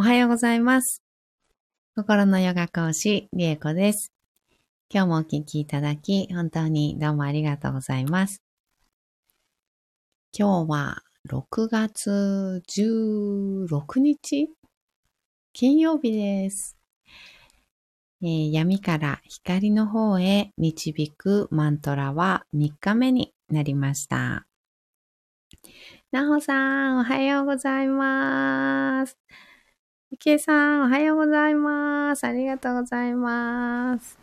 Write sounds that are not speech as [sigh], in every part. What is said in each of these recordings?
おはようございます。心のヨガ講師、りえこです。今日もお聴きいただき、本当にどうもありがとうございます。今日は6月16日金曜日です。えー、闇から光の方へ導くマントラは3日目になりました。なほさん、おはようございます。ゆきえさん、おはようございます。ありがとうございます。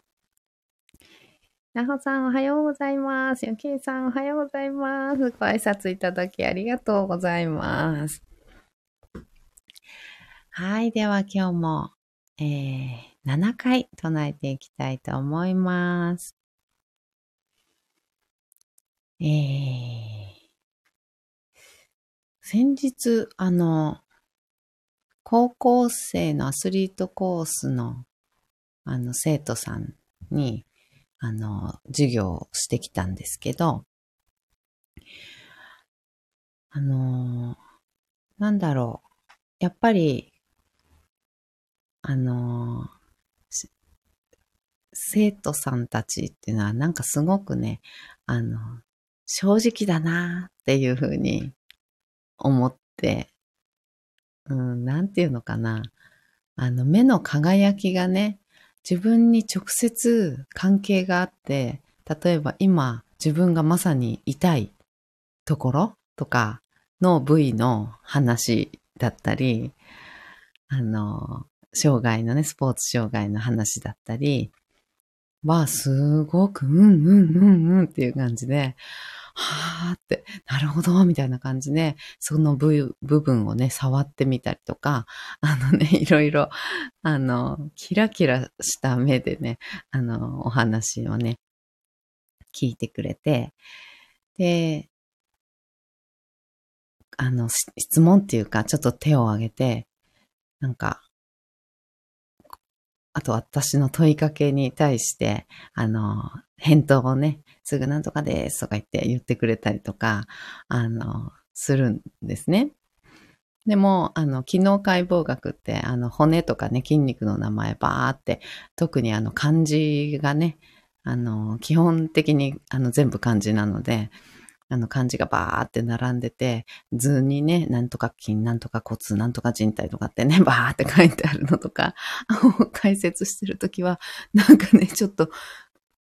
なほさん、おはようございます。ゆきえさん、おはようございます。ご挨拶いただきありがとうございます。はい。では今日も、えー、7回唱えていきたいと思います。えー、先日、あの、高校生のアスリートコースの、あの、生徒さんに、あの、授業をしてきたんですけど、あの、なんだろう。やっぱり、あの、生徒さんたちっていうのはなんかすごくね、あの、正直だなっていうふうに思ってうん、なんていうのかな。あの、目の輝きがね、自分に直接関係があって、例えば今自分がまさに痛いところとかの部位の話だったり、あの、障害のね、スポーツ障害の話だったりは、すごく、うんうんうんうんっていう感じで、はーって、なるほど、みたいな感じで、その部部分をね、触ってみたりとか、あのね、[laughs] いろいろ、あの、キラキラした目でね、あの、お話をね、聞いてくれて、で、あの、質問っていうか、ちょっと手を挙げて、なんか、あと私の問いかけに対して、あの、返答をね、すぐなんとかですとか言って言ってくれたりとか、あの、するんですね。でも、あの、機能解剖学って、あの、骨とかね、筋肉の名前バーって、特にあの、漢字がね、あの、基本的にあの、全部漢字なので、あの、漢字がバーって並んでて、図にね、なんとか筋、なんとか骨、なんとか人体とかってね、[laughs] バーって書いてあるのとか、解説してるときは、なんかね、ちょっと、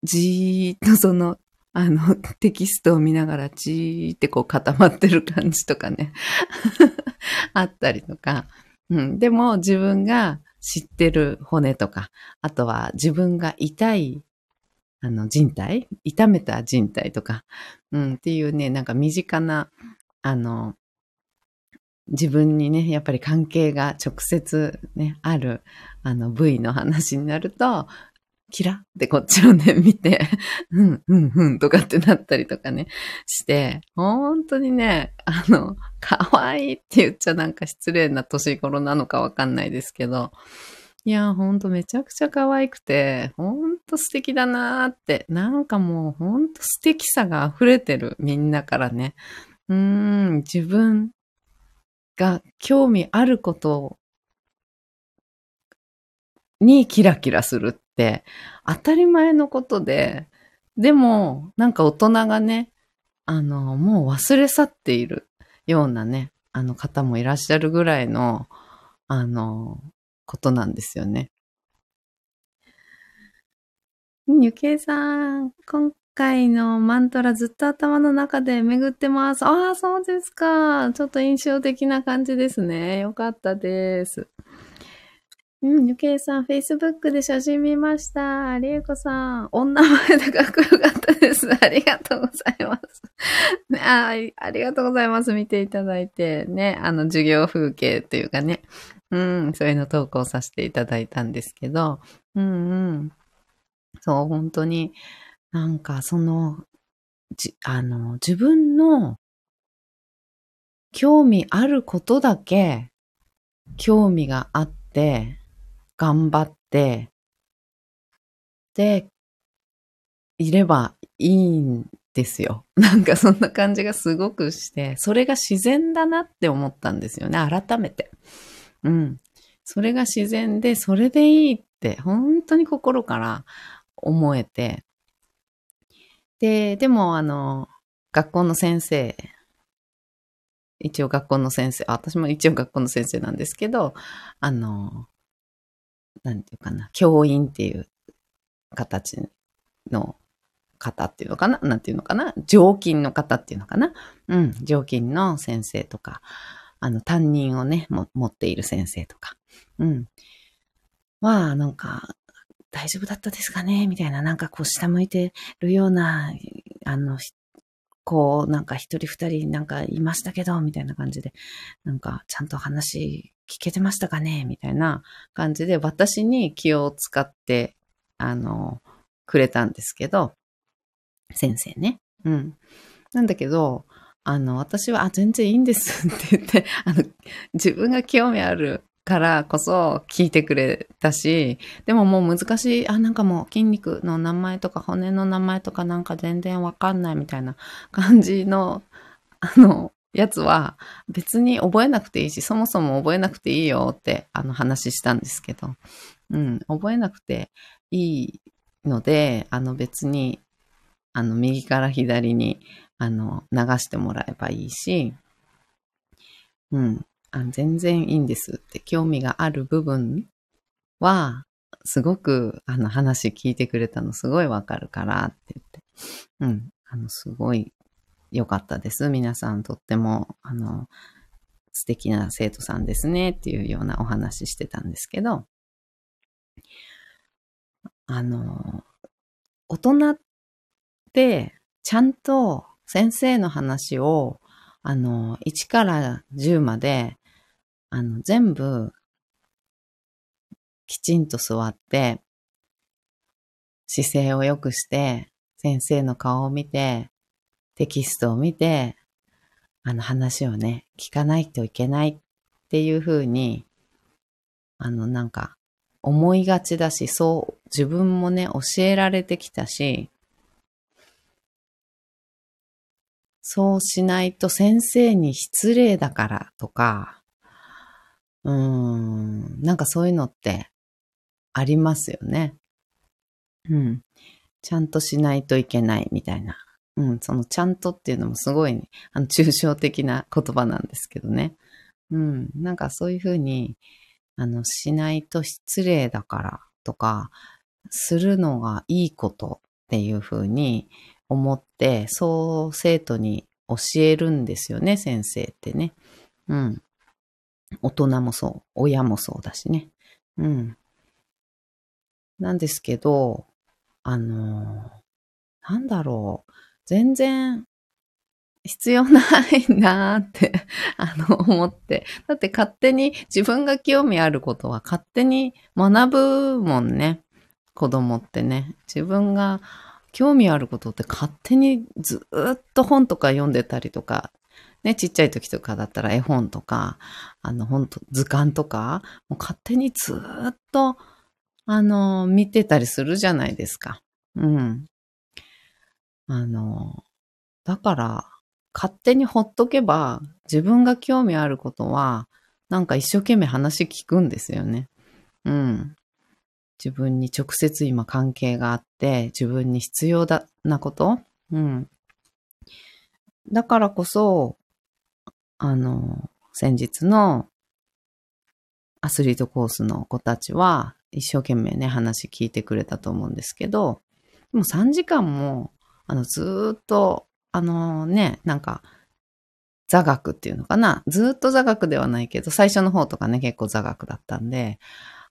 じーっとそのあの、テキストを見ながらじーってこう固まってる感じとかね [laughs] あったりとか、うん。でも自分が知ってる骨とか、あとは自分が痛い、あの、人体？痛めた人体とか、うん、っていうね、なんか身近な、あの、自分にね、やっぱり関係が直接ね、ある、あの、部位の話になると、キラってこっちをね、見て、うん、うん、うんとかってなったりとかね、して、本当にね、あの、可愛いって言っちゃなんか失礼な年頃なのかわかんないですけど、いや、ほんとめちゃくちゃ可愛くて、ほんと素敵だなーって、なんかもうほんと素敵さが溢れてる、みんなからね。うーん、自分が興味あることにキラキラするって当たり前のことで、でもなんか大人がね、あの、もう忘れ去っているようなね、あの方もいらっしゃるぐらいの、あの、ことなんですよね。ゆけいさん、今回のマントラずっと頭の中で巡ってます。ああ、そうですか。ちょっと印象的な感じですね。よかったです。うん、ゆけいさん、Facebook で写真見ました。りえこさん、女前でかっこよかったです。[laughs] ありがとうございます。[laughs] ね、あありがとうございます。見ていただいて。ね、あの、授業風景っていうかね。うん、そういうの投稿させていただいたんですけど。うんうん。そう、本当に、なんか、その、じ、あの、自分の興味あることだけ、興味があって、頑張って、で、いればいいんですよ。[laughs] なんかそんな感じがすごくして、それが自然だなって思ったんですよね、改めて。うん。それが自然で、それでいいって本当に心から思えて、で、でもあの、学校の先生、一応学校の先生、私も一応学校の先生なんですけど、あの、なんていうかな、教員っていう形の方っていうのかななんていうのかな常勤の方っていうのかなうん、常勤の先生とか、あの、担任をね、も持っている先生とか、うん。まあ、なんか、大丈夫だったですかねみたいな、なんかこう下向いてるような、あの、こう、なんか一人二人なんかいましたけど、みたいな感じで、なんかちゃんと話聞けてましたかねみたいな感じで私に気を使って、あの、くれたんですけど、先生ね。うん。なんだけど、あの、私は、あ、全然いいんですって言って、あの、自分が興味あるからこそ聞いてくれたし、でももう難しい、あ、なんかもう筋肉の名前とか骨の名前とかなんか全然わかんないみたいな感じの、あの、やつは別に覚えなくていいし、そもそも覚えなくていいよってあの話したんですけど、うん、覚えなくていいので、あの別に、あの右から左にあの流してもらえばいいし、うん、あ全然いいんですって興味がある部分は、すごくあの話聞いてくれたのすごいわかるからって言って、うん、あのすごい良かったです。皆さんとっても、あの、素敵な生徒さんですねっていうようなお話してたんですけど、あの、大人ってちゃんと先生の話を、あの、1から10まであの、全部、きちんと座って、姿勢を良くして、先生の顔を見て、テキストを見て、あの話をね、聞かないといけないっていうふうに、あのなんか思いがちだし、そう自分もね、教えられてきたし、そうしないと先生に失礼だからとか、うーん、なんかそういうのってありますよね。うん。ちゃんとしないといけないみたいな。うん、そのちゃんとっていうのもすごい、ね、あの、抽象的な言葉なんですけどね。うん、なんかそういうふうに、あの、しないと失礼だからとか、するのがいいことっていうふうに思って、そう生徒に教えるんですよね、先生ってね。うん。大人もそう、親もそうだしね。うん。なんですけど、あの、なんだろう。全然必要ないなーって [laughs] あの、思って。だって勝手に自分が興味あることは勝手に学ぶもんね。子供ってね。自分が興味あることって勝手にずっと本とか読んでたりとかね、ちっちゃい時とかだったら絵本とか、あの、本当図鑑とか、もう勝手にずっと、あの、見てたりするじゃないですか。うん。あの、だから、勝手にほっとけば、自分が興味あることは、なんか一生懸命話聞くんですよね。うん。自分に直接今関係があって、自分に必要だなことうん。だからこそ、あの、先日のアスリートコースの子たちは一生懸命ね、話聞いてくれたと思うんですけど、でも3時間も、あの、ずっと、あのね、なんか、座学っていうのかなずっと座学ではないけど、最初の方とかね、結構座学だったんで、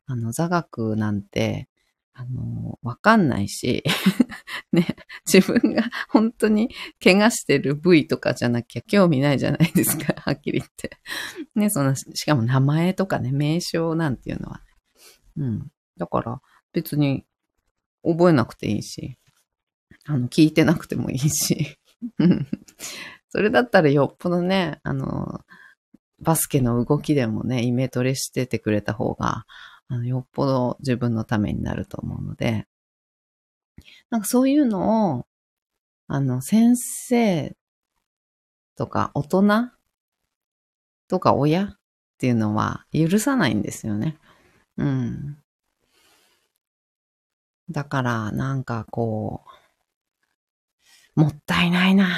あの、座学なんて、あの、わかんないし [laughs] ね、自分が本当に怪我してる部位とかじゃなきゃ興味ないじゃないですか、はっきり言って。ね、その、しかも名前とかね、名称なんていうのは、うん。だから別に覚えなくていいし、あの、聞いてなくてもいいし、[laughs] それだったらよっぽどね、あの、バスケの動きでもね、イメトレしててくれた方が、あのよっぽど自分のためになると思うので、なんかそういうのを、あの、先生とか大人とか親っていうのは許さないんですよね。うん。だから、なんかこう、もったいないなっ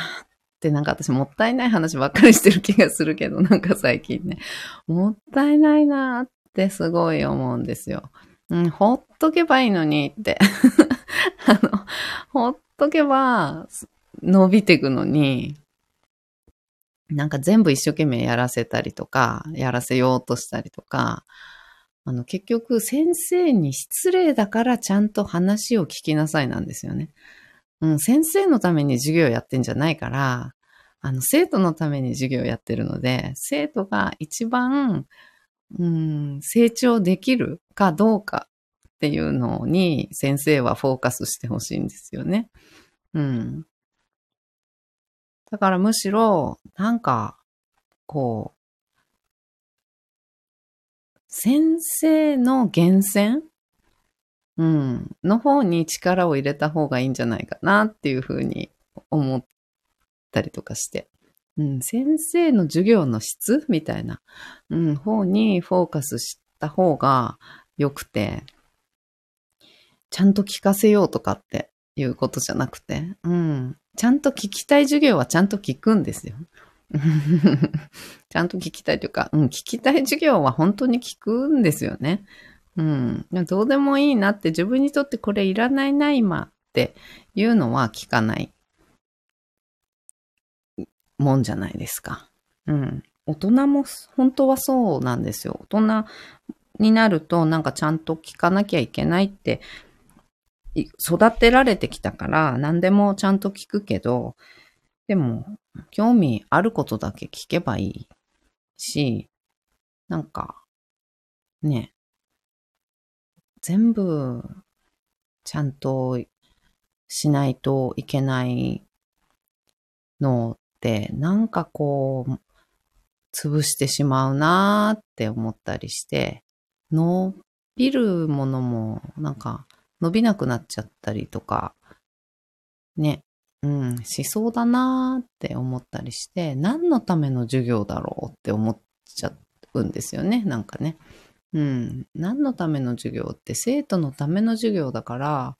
てなんか私もったいない話ばっかりしてる気がするけど、なんか最近ね。もったいないなっってすごい思うんですよ。うん、ほっとけばいいのにって。[laughs] あの、ほっとけば伸びていくのに、なんか全部一生懸命やらせたりとか、やらせようとしたりとか、あの、結局先生に失礼だからちゃんと話を聞きなさいなんですよね。うん、先生のために授業やってんじゃないから、あの、生徒のために授業やってるので、生徒が一番、うん、成長できるかどうかっていうのに先生はフォーカスしてほしいんですよね。うん。だからむしろ、なんか、こう、先生の厳選？うん。の方に力を入れた方がいいんじゃないかなっていうふうに思ったりとかして。うん。先生の授業の質？みたいな、うん、方にフォーカスした方が良くて、ちゃんと聞かせようとかっていうことじゃなくて、うん。ちゃんと聞きたい授業はちゃんと聞くんですよ。[laughs] ちゃんと聞きたいというか、うん、聞きたい授業は本当に聞くんですよね。うん。どうでもいいなって自分にとってこれいらないな今っていうのは聞かないもんじゃないですか。うん。大人も本当はそうなんですよ。大人になるとなんかちゃんと聞かなきゃいけないって育てられてきたから何でもちゃんと聞くけど、でも興味あることだけ聞けばいいし、なんかね、全部ちゃんとしないといけないのなんかこう潰してしまうなーって思ったりして、伸びるものもなんか伸びなくなっちゃったりとか、ね、うん、しそうだなーって思ったりして、何のための授業だろうって思っちゃうんですよね、なんかね。うん、何のための授業って生徒のための授業だから、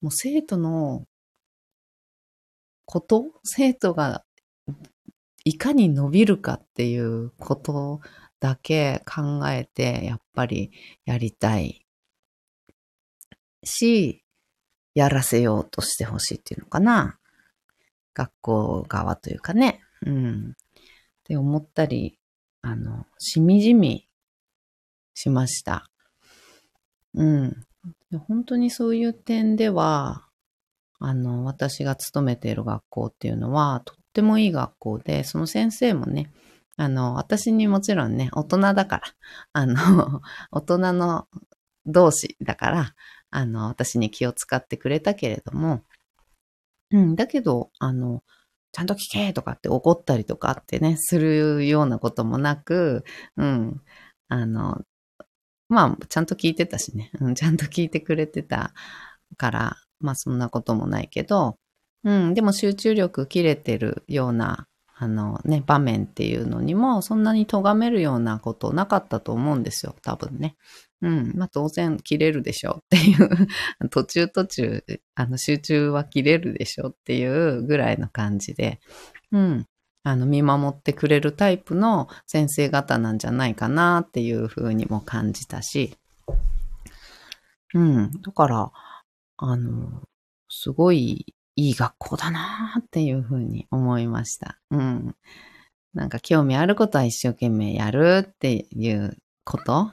もう生徒のこと生徒がいかに伸びるかっていうことだけ考えて、やっぱりやりたいし、やらせようとしてほしいっていうのかな。学校側というかね。うん。って思ったり、あの、しみじみしました。うん。本当にそういう点では、あの、私が勤めている学校っていうのは、とってもいい学校で、その先生もね、あの、私にもちろんね、大人だから、[laughs] あの、[laughs] 大人の同士だから、あの、私に気を使ってくれたけれども、うん、だけど、あの、ちゃんと聞けとかって怒ったりとかってね、するようなこともなく、うん、あの、まあ、ちゃんと聞いてたしね、うん、ちゃんと聞いてくれてたから、まあそんなこともないけど、うん、でも集中力切れてるような、あのね、場面っていうのにも、そんなに咎めるようなことなかったと思うんですよ、多分ね。うん。まあ当然切れるでしょっていう [laughs] 途中途中、あの集中は切れるでしょっていうぐらいの感じで、うん。あの見守ってくれるタイプの先生方なんじゃないかなっていうふうにも感じたし、うん。だから、あの、すごいいい学校だなっていうふうに思いました。うん。なんか興味あることは一生懸命やるっていうこと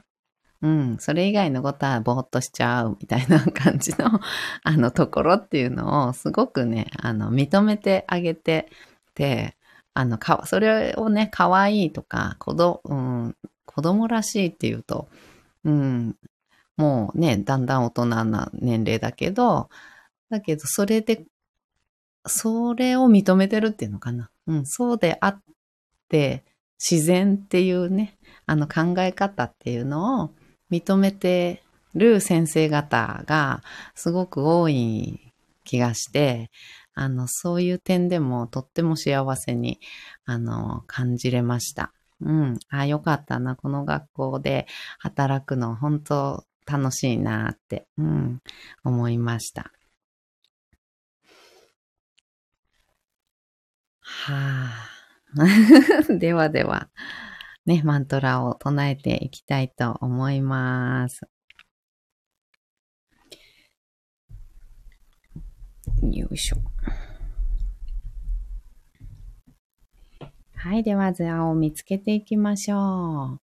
うん、それ以外のことはぼーっとしちゃうみたいな感じの [laughs] あのところっていうのをすごくね、あの認めてあげてて、あのか、それをね、可愛いとか、子ど、うん、子供らしいっていうと、うん、もうね、だんだん大人な年齢だけど、だけどそれで、それを認めてるっていうのかな。うん、そうであって、自然っていうね、あの考え方っていうのを認めてる先生方がすごく多い気がして、あの、そういう点でもとっても幸せに、あの、感じれました。うん。あ、よかったな。この学校で働くの本当楽しいなって、うん、思いました。はあ。[laughs] ではでは、ね、マントラを唱えていきたいと思います。よいしょ。はい。では、図案を見つけていきましょう。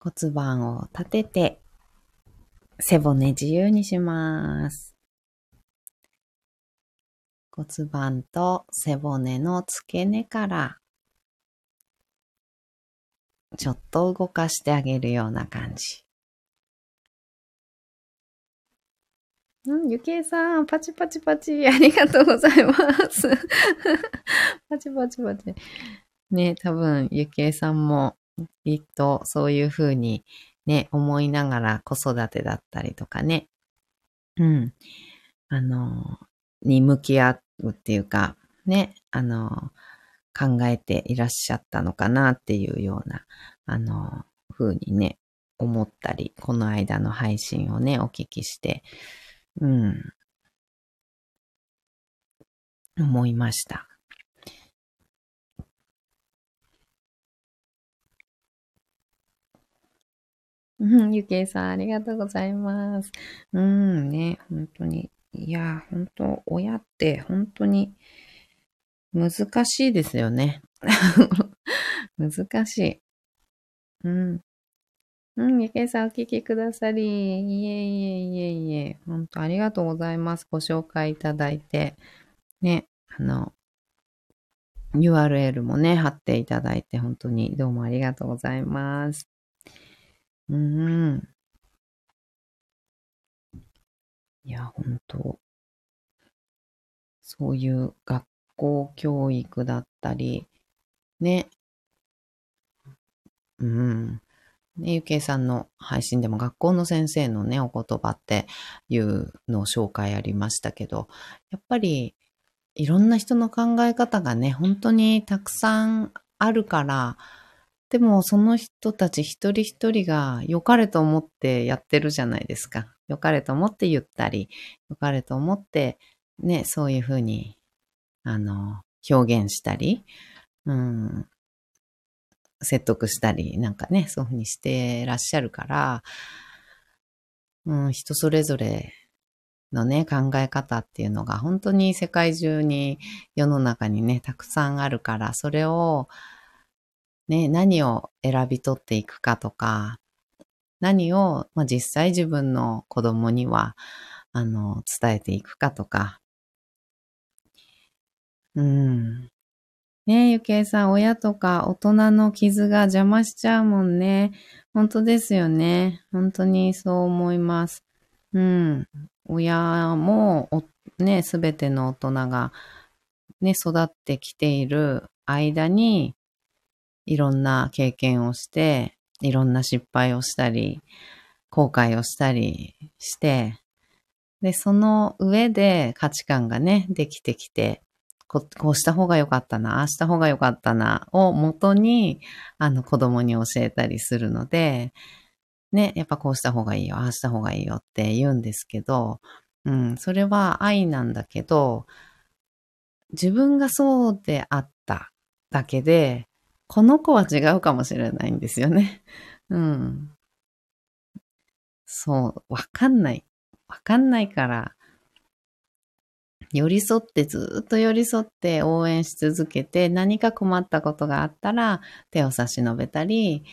骨盤を立てて、背骨自由にします。骨盤と背骨の付け根からちょっと動かしてあげるような感じ。うん、ゆきえさん、パチパチパチ、[laughs] ありがとうございます。[laughs] パチパチパチ。ね、多分、ゆきえさんも、きっとそういうふうにね、思いながら子育てだったりとかね、うん、あの、に向き合うっていうか、ね、あの、考えていらっしゃったのかなっていうような、あの、風にね、思ったり、この間の配信をね、お聞きして、うん、思いました。うん、ゆけいさん、ありがとうございます。うん、ね、本当に。いや、本当親って本当に難しいですよね。[laughs] 難しい。うん。うん、ゆけいさんお聞きくださり、いえいえいえいえ、本当ありがとうございます。ご紹介いただいて。ね、あの、URL もね、貼っていただいて、本当にどうもありがとうございます。うん。いや、本当そういう学校教育だったり、ね。うん。ね、ゆけいさんの配信でも学校の先生のね、お言葉っていうのを紹介ありましたけど、やっぱりいろんな人の考え方がね、本当にたくさんあるから、でもその人たち一人一人が良かれと思ってやってるじゃないですか。良かれと思って言ったり、良かれと思ってね、そういうふうに、あの、表現したり、うん、説得したり、なんかね、そういうふうにしてらっしゃるから、うん、人それぞれのね、考え方っていうのが本当に世界中に世の中にね、たくさんあるから、それをね、何を選び取っていくかとか、何を、まあ、実際自分の子供には、あの、伝えていくかとか。うん。ねえ、ゆけいさん、親とか大人の傷が邪魔しちゃうもんね。本当ですよね。本当にそう思います。うん。親も、ね、すべての大人が、ね、育ってきている間に、いろんな経験をして、いろんな失敗をしたり、後悔をしたりして、で、その上で価値観がね、できてきて、ここうした方が良かったな、ああした方が良かったな、を元に、あの子供に教えたりするので、ね、やっぱこうした方がいいよ、ああした方がいいよって言うんですけど、うん、それは愛なんだけど、自分がそうであっただけで、この子は違うかもしれないんですよね。[laughs] うん。そう、わかんない。わかんないから、寄り添ってずっと寄り添って応援し続けて何か困ったことがあったら手を差し伸べたり、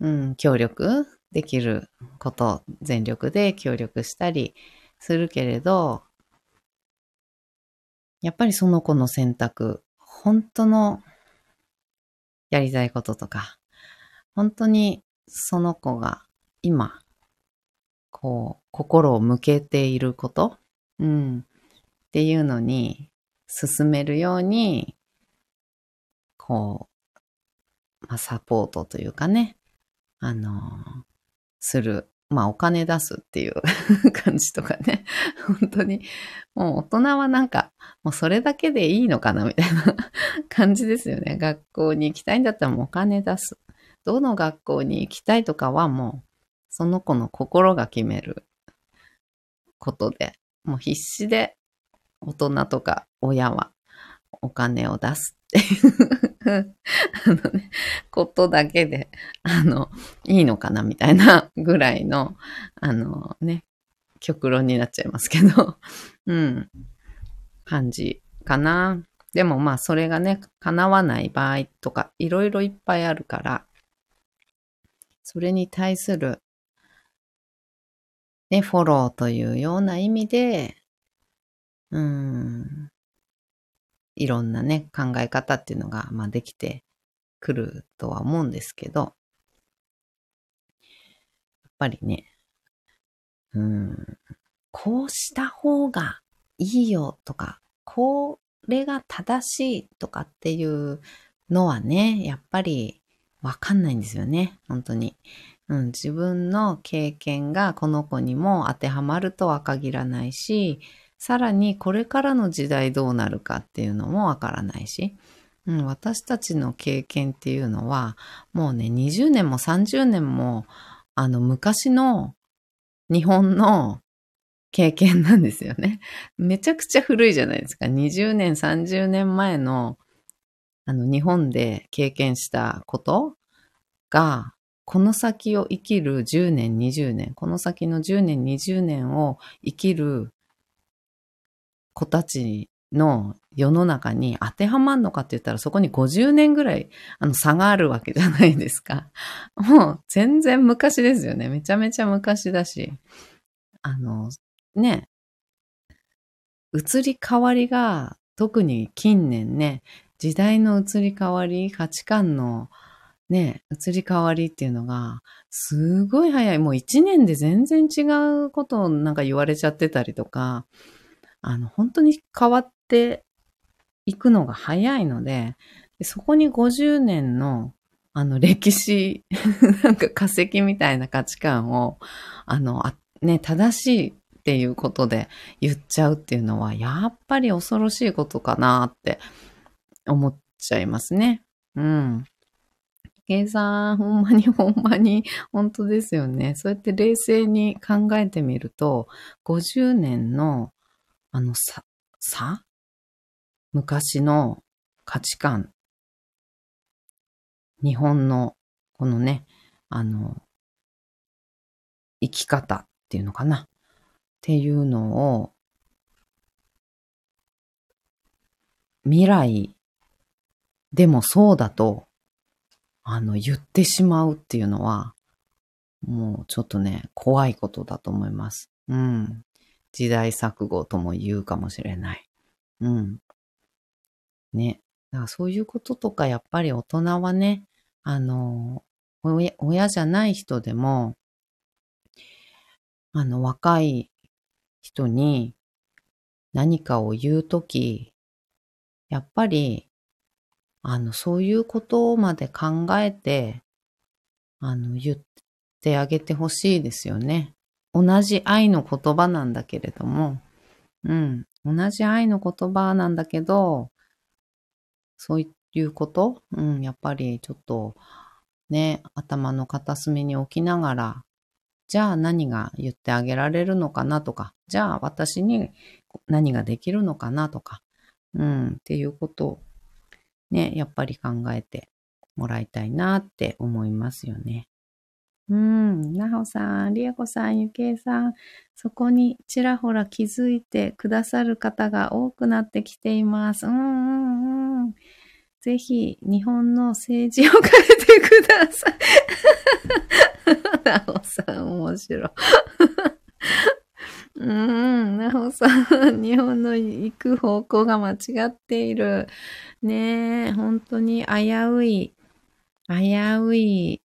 うん、協力できること全力で協力したりするけれど、やっぱりその子の選択、本当のやりたいこととか、本当にその子が今、こう、心を向けていること、うん、っていうのに進めるように、こう、まあ、サポートというかね、あの、するまあお金出すっていう [laughs] 感じとかね。[laughs] 本当に、もう大人はなんか、もうそれだけでいいのかなみたいな [laughs] 感じですよね。学校に行きたいんだったらもうお金出す。どの学校に行きたいとかはもう、その子の心が決めることで、もう必死で大人とか親はお金を出すていう。[laughs] あのね、ことだけで、あの、いいのかなみたいなぐらいの、あのね、極論になっちゃいますけど、[laughs] うん、感じかな。でもまあそれがね、叶わない場合とか、いろいろいっぱいあるから、それに対する、ね、フォローというような意味で、うん、いろんなね、考え方っていうのが、まあ、できてくるとは思うんですけど、やっぱりね、うん、こうした方がいいよとか、これが正しいとかっていうのはね、やっぱりわかんないんですよね、本当に。うん、自分の経験がこの子にも当てはまるとは限らないし、さらにこれからの時代どうなるかっていうのもわからないし、うん、私たちの経験っていうのは、もうね、20年も30年も、あの、昔の日本の経験なんですよね。めちゃくちゃ古いじゃないですか。20年、30年前の、あの、日本で経験したことが、この先を生きる10年、20年、この先の10年、20年を生きる子たちの世の中に当てはまんのかって言ったらそこに50年ぐらいあの差があるわけじゃないですか。[laughs] もう全然昔ですよね。めちゃめちゃ昔だし。あの、ね、移り変わりが特に近年ね、時代の移り変わり、価値観のね、移り変わりっていうのが、すごい早い。もう一年で全然違うことをなんか言われちゃってたりとか、あの、本当に変わっていくのが早いので、そこに50年の、あの、歴史、[laughs] なんか化石みたいな価値観を、あの、あね、正しいっていうことで言っちゃうっていうのは、やっぱり恐ろしいことかなって思っちゃいますね。うん。計算、ほんまにほんまに、本当ですよね。そうやって冷静に考えてみると、50年のあのさ、さ？昔の価値観、日本のこのね、あの、生き方っていうのかな？っていうのを未来でもそうだと、あの、言ってしまうっていうのは、もうちょっとね、怖いことだと思います。うん。時代錯誤とも言うかもしれない。うん。ね。だからそういうこととか、やっぱり大人はね、あの、親じゃない人でも、あの、若い人に何かを言うとき、やっぱり、あの、そういうことまで考えて、あの、言ってあげてほしいですよね。同じ愛の言葉なんだけれども、うん、同じ愛の言葉なんだけど、そういうこと、うん、やっぱりちょっとね、頭の片隅に置きながら、じゃあ何が言ってあげられるのかなとか、じゃあ私に何ができるのかなとか、うん、っていうことをね、やっぱり考えてもらいたいなって思いますよね。うん、なほさん、りえこさん、ゆけいさん、そこにちらほら気づいてくださる方が多くなってきています。うんうんうん。ぜひ、日本の政治を変えてください。[laughs] なほさん、面白い。[laughs] うん、なほさん、日本の行く方向が間違っている。ねえ、本当に危うい、危うい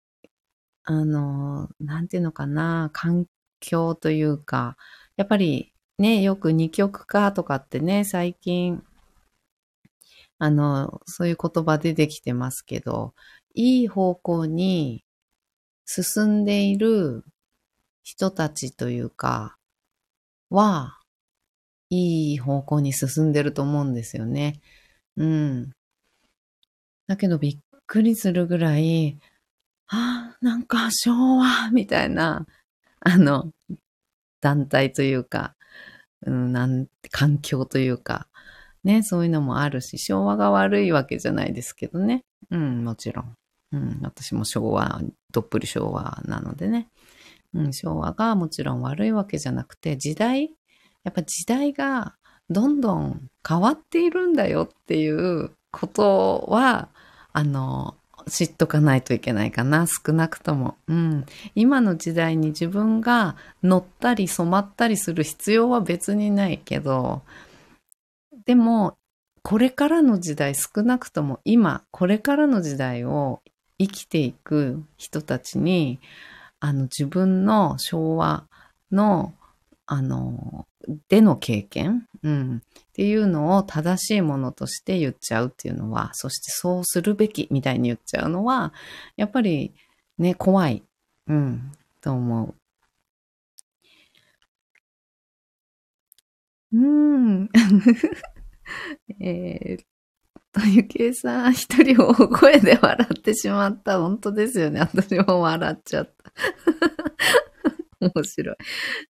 あの、なんていうのかな、環境というか、やっぱりね、よく二極化とかってね、最近、あの、そういう言葉出てきてますけど、いい方向に進んでいる人たちというか、は、いい方向に進んでると思うんですよね。うん。だけどびっくりするぐらい、あ、なんか昭和みたいな、あの、団体というか、うん、なん、環境というか、ね、そういうのもあるし、昭和が悪いわけじゃないですけどね。うん、もちろん。うん、私も昭和、どっぷり昭和なのでね。うん、昭和がもちろん悪いわけじゃなくて、時代、やっぱ時代がどんどん変わっているんだよっていうことは、あの、知っとかないといけないかな、少なくとも。うん。今の時代に自分が乗ったり染まったりする必要は別にないけど、でも、これからの時代、少なくとも今、これからの時代を生きていく人たちに、あの、自分の昭和の、あの、での経験、うん、っていうのを正しいものとして言っちゃうっていうのは、そしてそうするべきみたいに言っちゃうのは、やっぱりね、怖い、うん、と思う。うーん。[laughs] えー、と、ゆきえさん、一人大声で笑ってしまった。本当ですよね。私も笑っちゃった。[laughs] 面白い。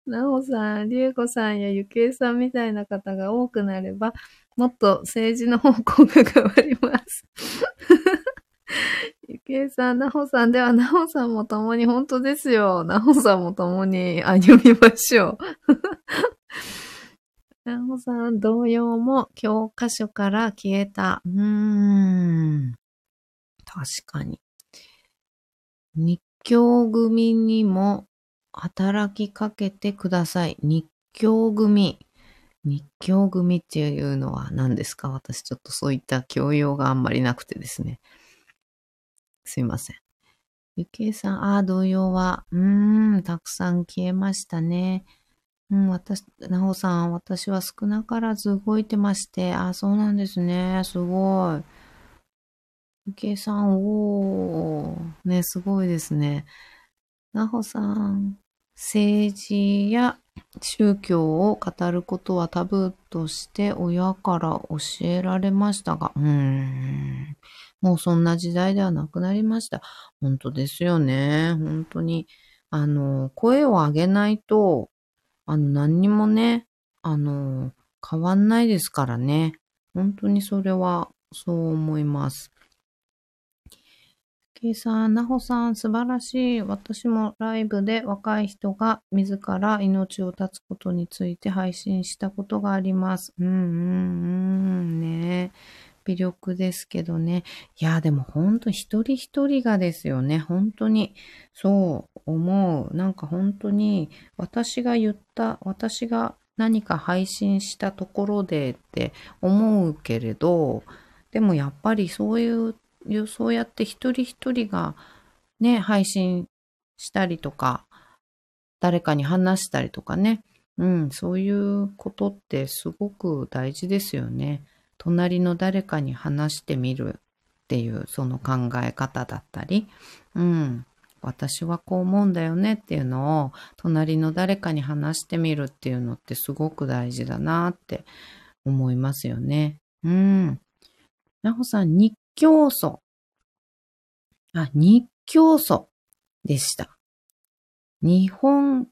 なおさん、りえこさんやゆきえさんみたいな方が多くなれば、もっと政治の方向が変わります。[laughs] ゆきえさん、なほさんでは、なほさんも共に本当ですよ。なほさんも共に歩みましょう。[laughs] なほさん、同様も教科書から消えた。うーん。確かに。日教組にも働きかけてください。日教組。日教組っていうのは何ですか？私ちょっとそういった教養があんまりなくてですね。すいません。ゆきえさん、ああ、同様は、うーん、たくさん消えましたね。うん、私、なおさん、私は少なからず動いてまして、あ、そうなんですね。すごい。ゆきえさん、おー。ね、すごいですね。なほさん、政治や宗教を語ることはタブーとして親から教えられましたが、うーん、もうそんな時代ではなくなりました。本当ですよね。本当に。あの、声を上げないと、あの、何にもね、あの、変わんないですからね。本当にそれは、そう思います。ケイさん、ナホさん、素晴らしい。私もライブで若い人が自ら命を絶つことについて配信したことがあります。うんうんうんね。微力ですけどね。いや、でも本当一人一人がですよね。本当に、そう思う。なんか本当に、私が言った、私が何か配信したところでって思うけれど、でもやっぱりそういう、そうやって一人一人がね、配信したりとか、誰かに話したりとかね、うん、そういうことってすごく大事ですよね。隣の誰かに話してみるっていうその考え方だったり、うん、私はこう思うんだよねっていうのを隣の誰かに話してみるっていうのってすごく大事だなって思いますよね。うん。なほさん、日教祖。あ、日教祖でした。日本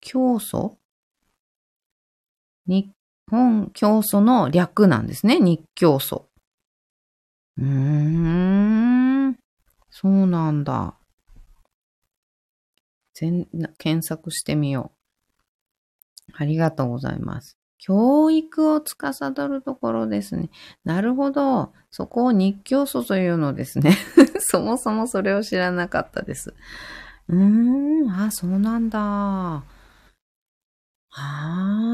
教祖？日本教祖の略なんですね。日教祖。うーん。そうなんだ。全、検索してみよう。ありがとうございます。教育を司るところですね。なるほど。そこを日教祖というのですね。[laughs] そもそもそれを知らなかったです。うーん、あ、そうなんだ。あ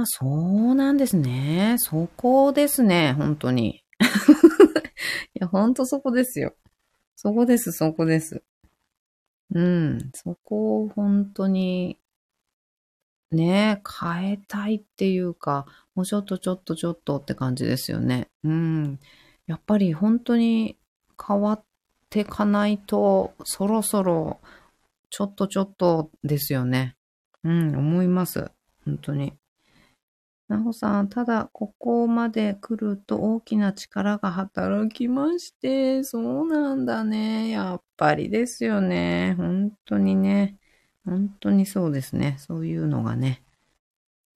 あ、そうなんですね。そこですね、本当に。[laughs] いや、本当そこですよ。そこです、そこです。うん、そこを本当に、ね、変えたいっていうか、もうちょっとちょっとちょっとって感じですよね。うん。やっぱり本当に変わっていかないと、そろそろ、ちょっとちょっとですよね。うん、思います。本当に。なほさん、ただ、ここまで来ると大きな力が働きまして、そうなんだね。やっぱりですよね。本当にね。本当にそうですね。そういうのがね。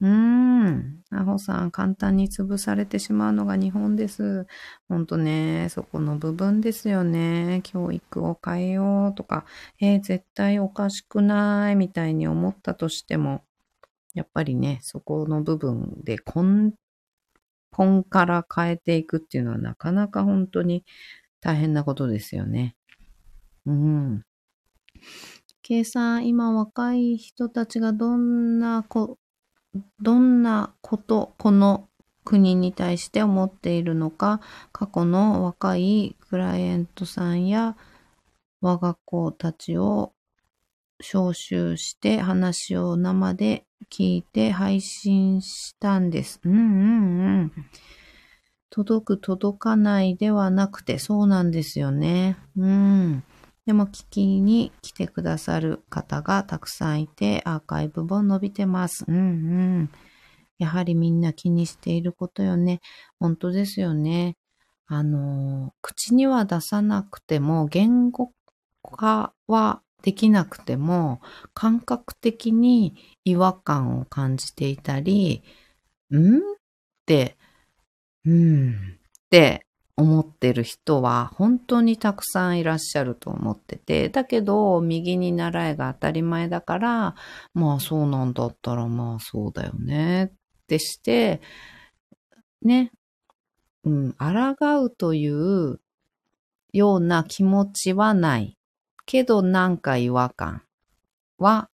うーん。なほさん、簡単に潰されてしまうのが日本です。ほんとね、そこの部分ですよね。教育を変えようとか、えー、絶対おかしくないみたいに思ったとしても、やっぱりね、そこの部分で根本から変えていくっていうのはなかなか本当に大変なことですよね。うん。計算、今若い人たちがどんなこ、どんなこと、この国に対して思っているのか、過去の若いクライアントさんや我が子たちを招集して話を生で聞いて配信したんです。うんうんうん。届く届かないではなくて、そうなんですよね。うん。でも聞きに来てくださる方がたくさんいて、アーカイブも伸びてます。うんうん。やはりみんな気にしていることよね。本当ですよね。あの、口には出さなくても、言語化はできなくても、感覚的に違和感を感じていたり、ん？って、うん、って思ってる人は本当にたくさんいらっしゃると思ってて、だけど右に習いが当たり前だから、まあそうなんだったらまあそうだよねってして、ね、うん、抗うというような気持ちはない。けどなんか違和感は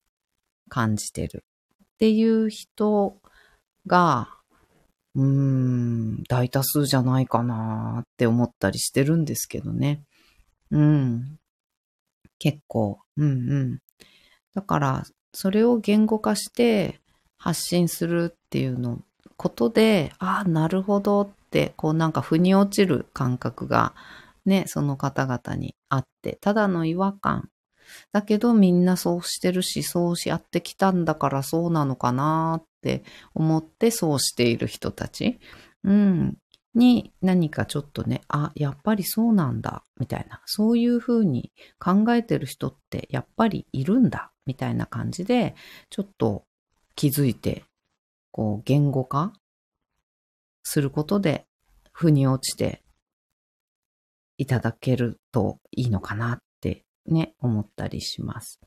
感じてるっていう人が、うん、大多数じゃないかなって思ったりしてるんですけどね。うん。結構、うんうん。だから、それを言語化して発信するっていうの、ことで、ああ、なるほどって、こうなんか腑に落ちる感覚がね、その方々にあって、ただの違和感。だけどみんなそうしてるし、そうしやってきたんだからそうなのかなっって思ってそうしている人たち、うん、に何かちょっとね、あ、やっぱりそうなんだ、みたいな、そういうふうに考えてる人ってやっぱりいるんだ、みたいな感じで、ちょっと気づいて、こう言語化することで、腑に落ちていただけるといいのかなってね、思ったりします。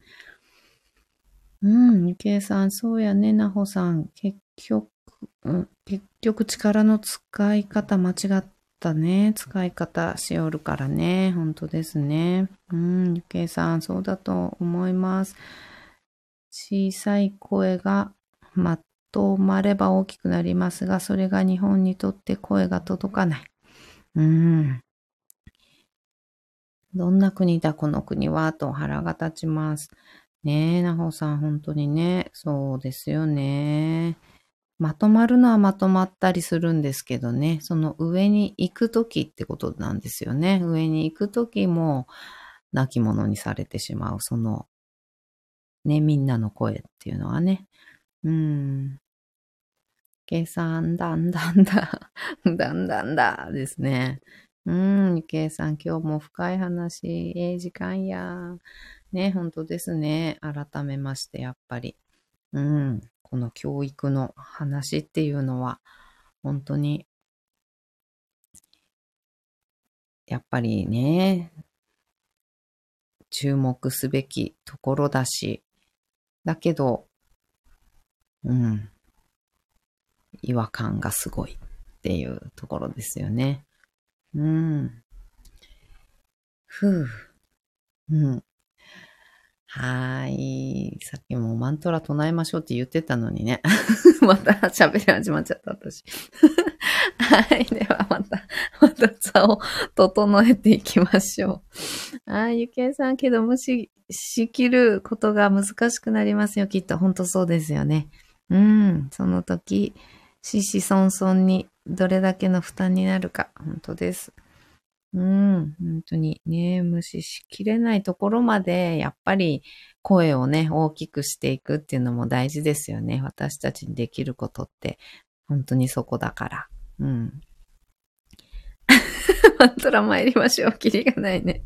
うん、ゆけいさん、そうやね、なほさん。結局、うん、結局力の使い方間違ったね。使い方しおるからね。本当ですね。うん、ゆけいさん、そうだと思います。小さい声がまとまれば大きくなりますが、それが日本にとって声が届かない。うん。どんな国だ、この国は、と腹が立ちます。ねえ、なほさん、本当にね、そうですよね。まとまるのはまとまったりするんですけどね、その上に行くときってことなんですよね。上に行くときも、泣き者にされてしまう、その、ね、みんなの声っていうのはね。うん。計算だんだんだ、だんだんだですね。うん、ゆけいさん、今日も深い話、ええ時間や。ね、本当ですね。改めまして、やっぱり。うん、この教育の話っていうのは、本当に、やっぱりね、注目すべきところだし、だけど、うん、違和感がすごいっていうところですよね。うん。ふう。うん。はい。さっきもマントラ唱えましょうって言ってたのにね。[laughs] また喋り始まっちゃった、私。はい。ではまた、また座を整えていきましょう。ああ、ゆきえさん、けどもし、しきることが難しくなりますよ、きっと。ほんとそうですよね。うん。その時、ししそんそんにどれだけの負担になるか、本当です。うん、本当にね、無視しきれないところまで、やっぱり声をね、大きくしていくっていうのも大事ですよね。私たちにできることって、本当にそこだから。うん。[laughs] マントラ参りましょう。キリがないね。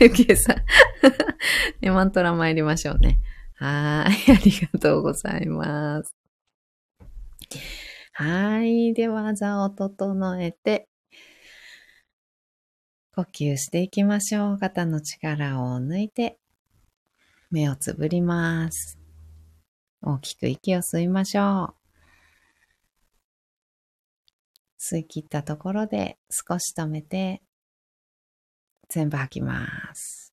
ゆきえさん。マントラ参りましょうね。はい。ありがとうございます。はい。では、座を整えて、呼吸していきましょう。肩の力を抜いて、目をつぶります。大きく息を吸いましょう。吸い切ったところで少し止めて、全部吐きます。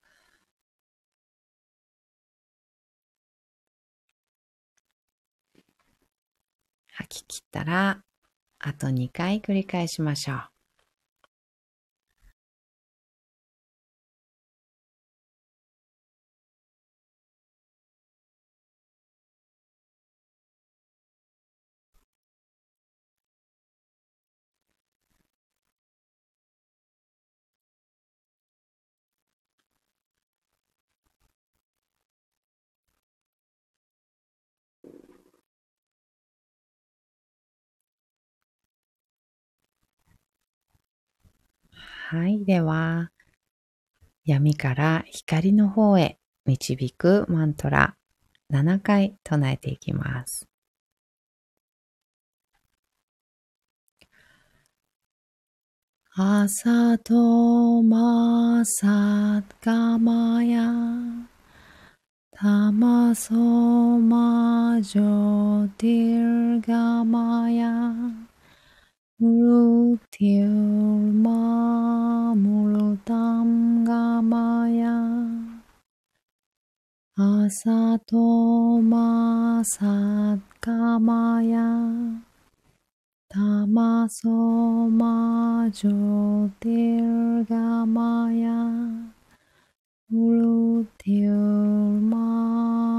吐き切ったら、あと2回繰り返しましょう。はい。では、闇から光の方へ導くマントラ7回唱えていきます。朝とまさかまやたまそまじょてるがまやアサトマサガマヤタマソマジョティルガマヤ Mrutyurma Murutam Gamaya Asatoma Satkamaya Tamasoma Jyotirgamaya Mrutyurma Murutam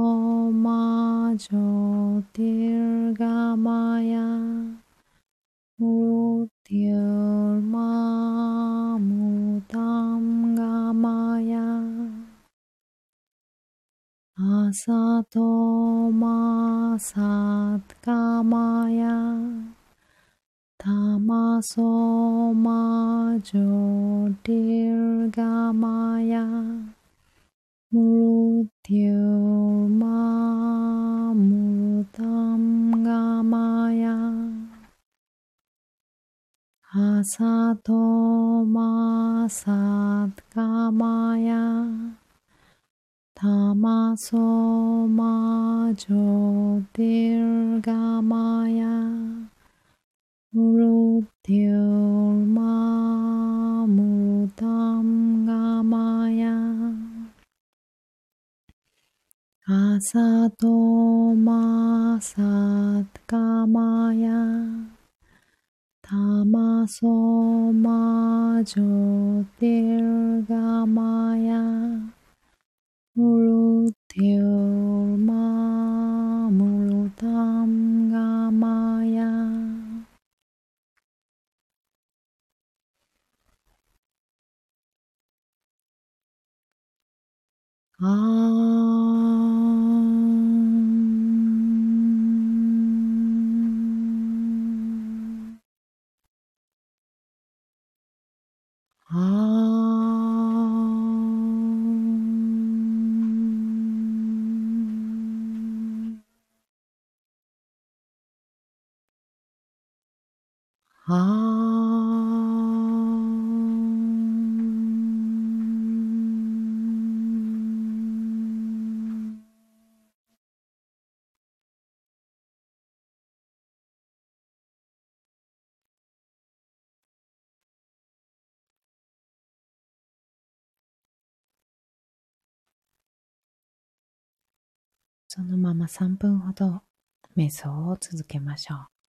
ソマジョディル ज्योतिर्गमया मृत्युर्मामृतं गमया असतो そのまま3分ほど瞑想を続けましょう。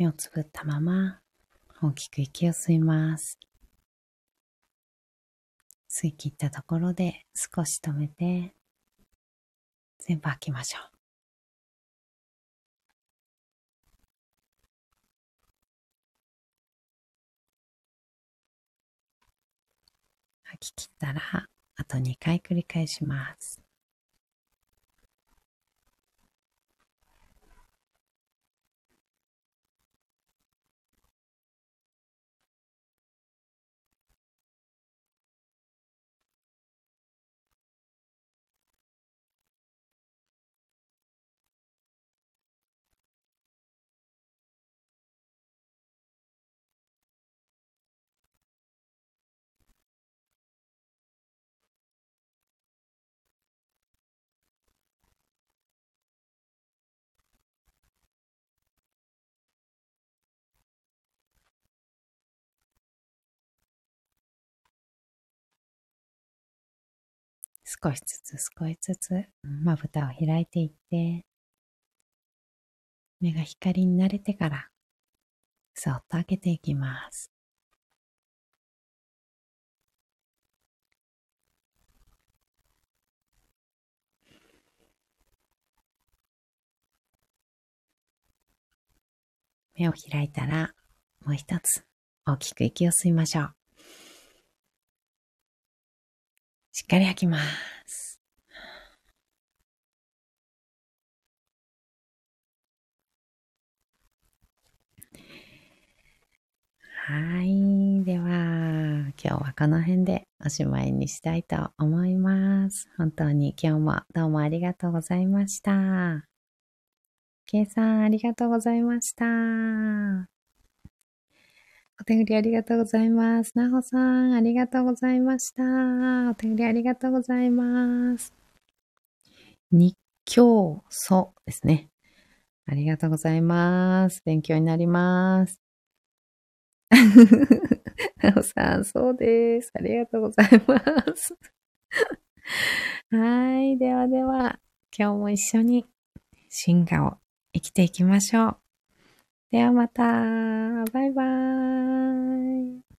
目をつぶったまま大きく息を吸います。吸い切ったところで少し止めて全部吐きましょう。吐き切ったらあと2回繰り返します。少しずつ少しずつまぶたを開いていって、目が光に慣れてから、そっと開けていきます。目を開いたら、もう一つ大きく息を吸いましょう。しっかり吐きます。はい。では、今日はこの辺でおしまいにしたいと思います。本当に今日もどうもありがとうございました。けいさん、ありがとうございました。お手振りありがとうございます。なほさん、ありがとうございました。お手振りありがとうございます。日教祖ですね。ありがとうございます。勉強になります。[laughs] なおさん、そうです。ありがとうございます。[laughs] はい。ではでは、今日も一緒に進化を生きていきましょう。ではまた。バイバーイ。